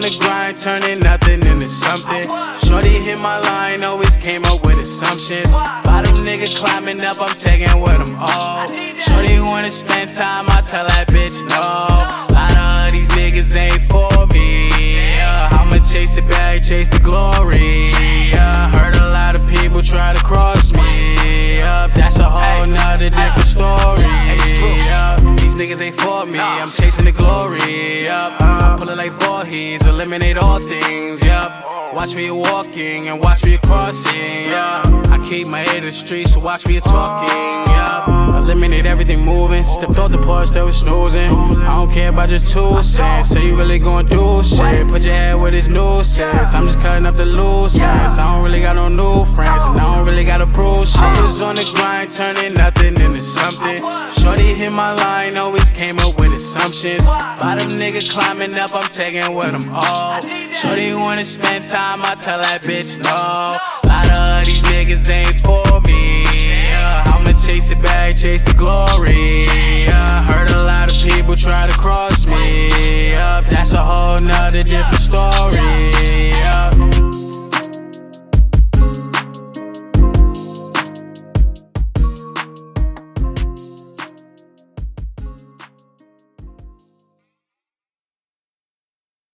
grind, turning nothing into something. Shorty hit my line, always came up with assumptions. Bottom nigga climbing up, I'm taking what I'm all. Shorty wanna spend time, I tell that bitch no. Lot of these niggas ain't for me. Yeah, I'ma chase the bag, chase the glory. Yeah, heard a lot of people try to cross me. Yeah, that's a whole nother different story. Yeah, these niggas ain't for me. I'm chasing the glory. Yeah, I'm pulling like Voorhees, eliminate all things. Yeah. Watch me walking and watch me crossing, yeah. I keep my ear to the streets, so watch me talking, yeah. Eliminate everything moving. Stepped off the porch, still was snoozing. I don't care about your two cents. Say you really gon' do shit. Put your head where this nuisance. I'm just cutting up the loose ends. I don't really got no new friends, and I don't really gotta prove shit. I was on the grind, turning nothing into something. Shorty hit my line, always came up with assumptions. Bottom nigga climbing up, I'm taking what I'm all. Shorty wanna spend time, I tell that bitch no. Lot of these niggas ain't for me. Yeah, I'ma chase the bag, chase the glory.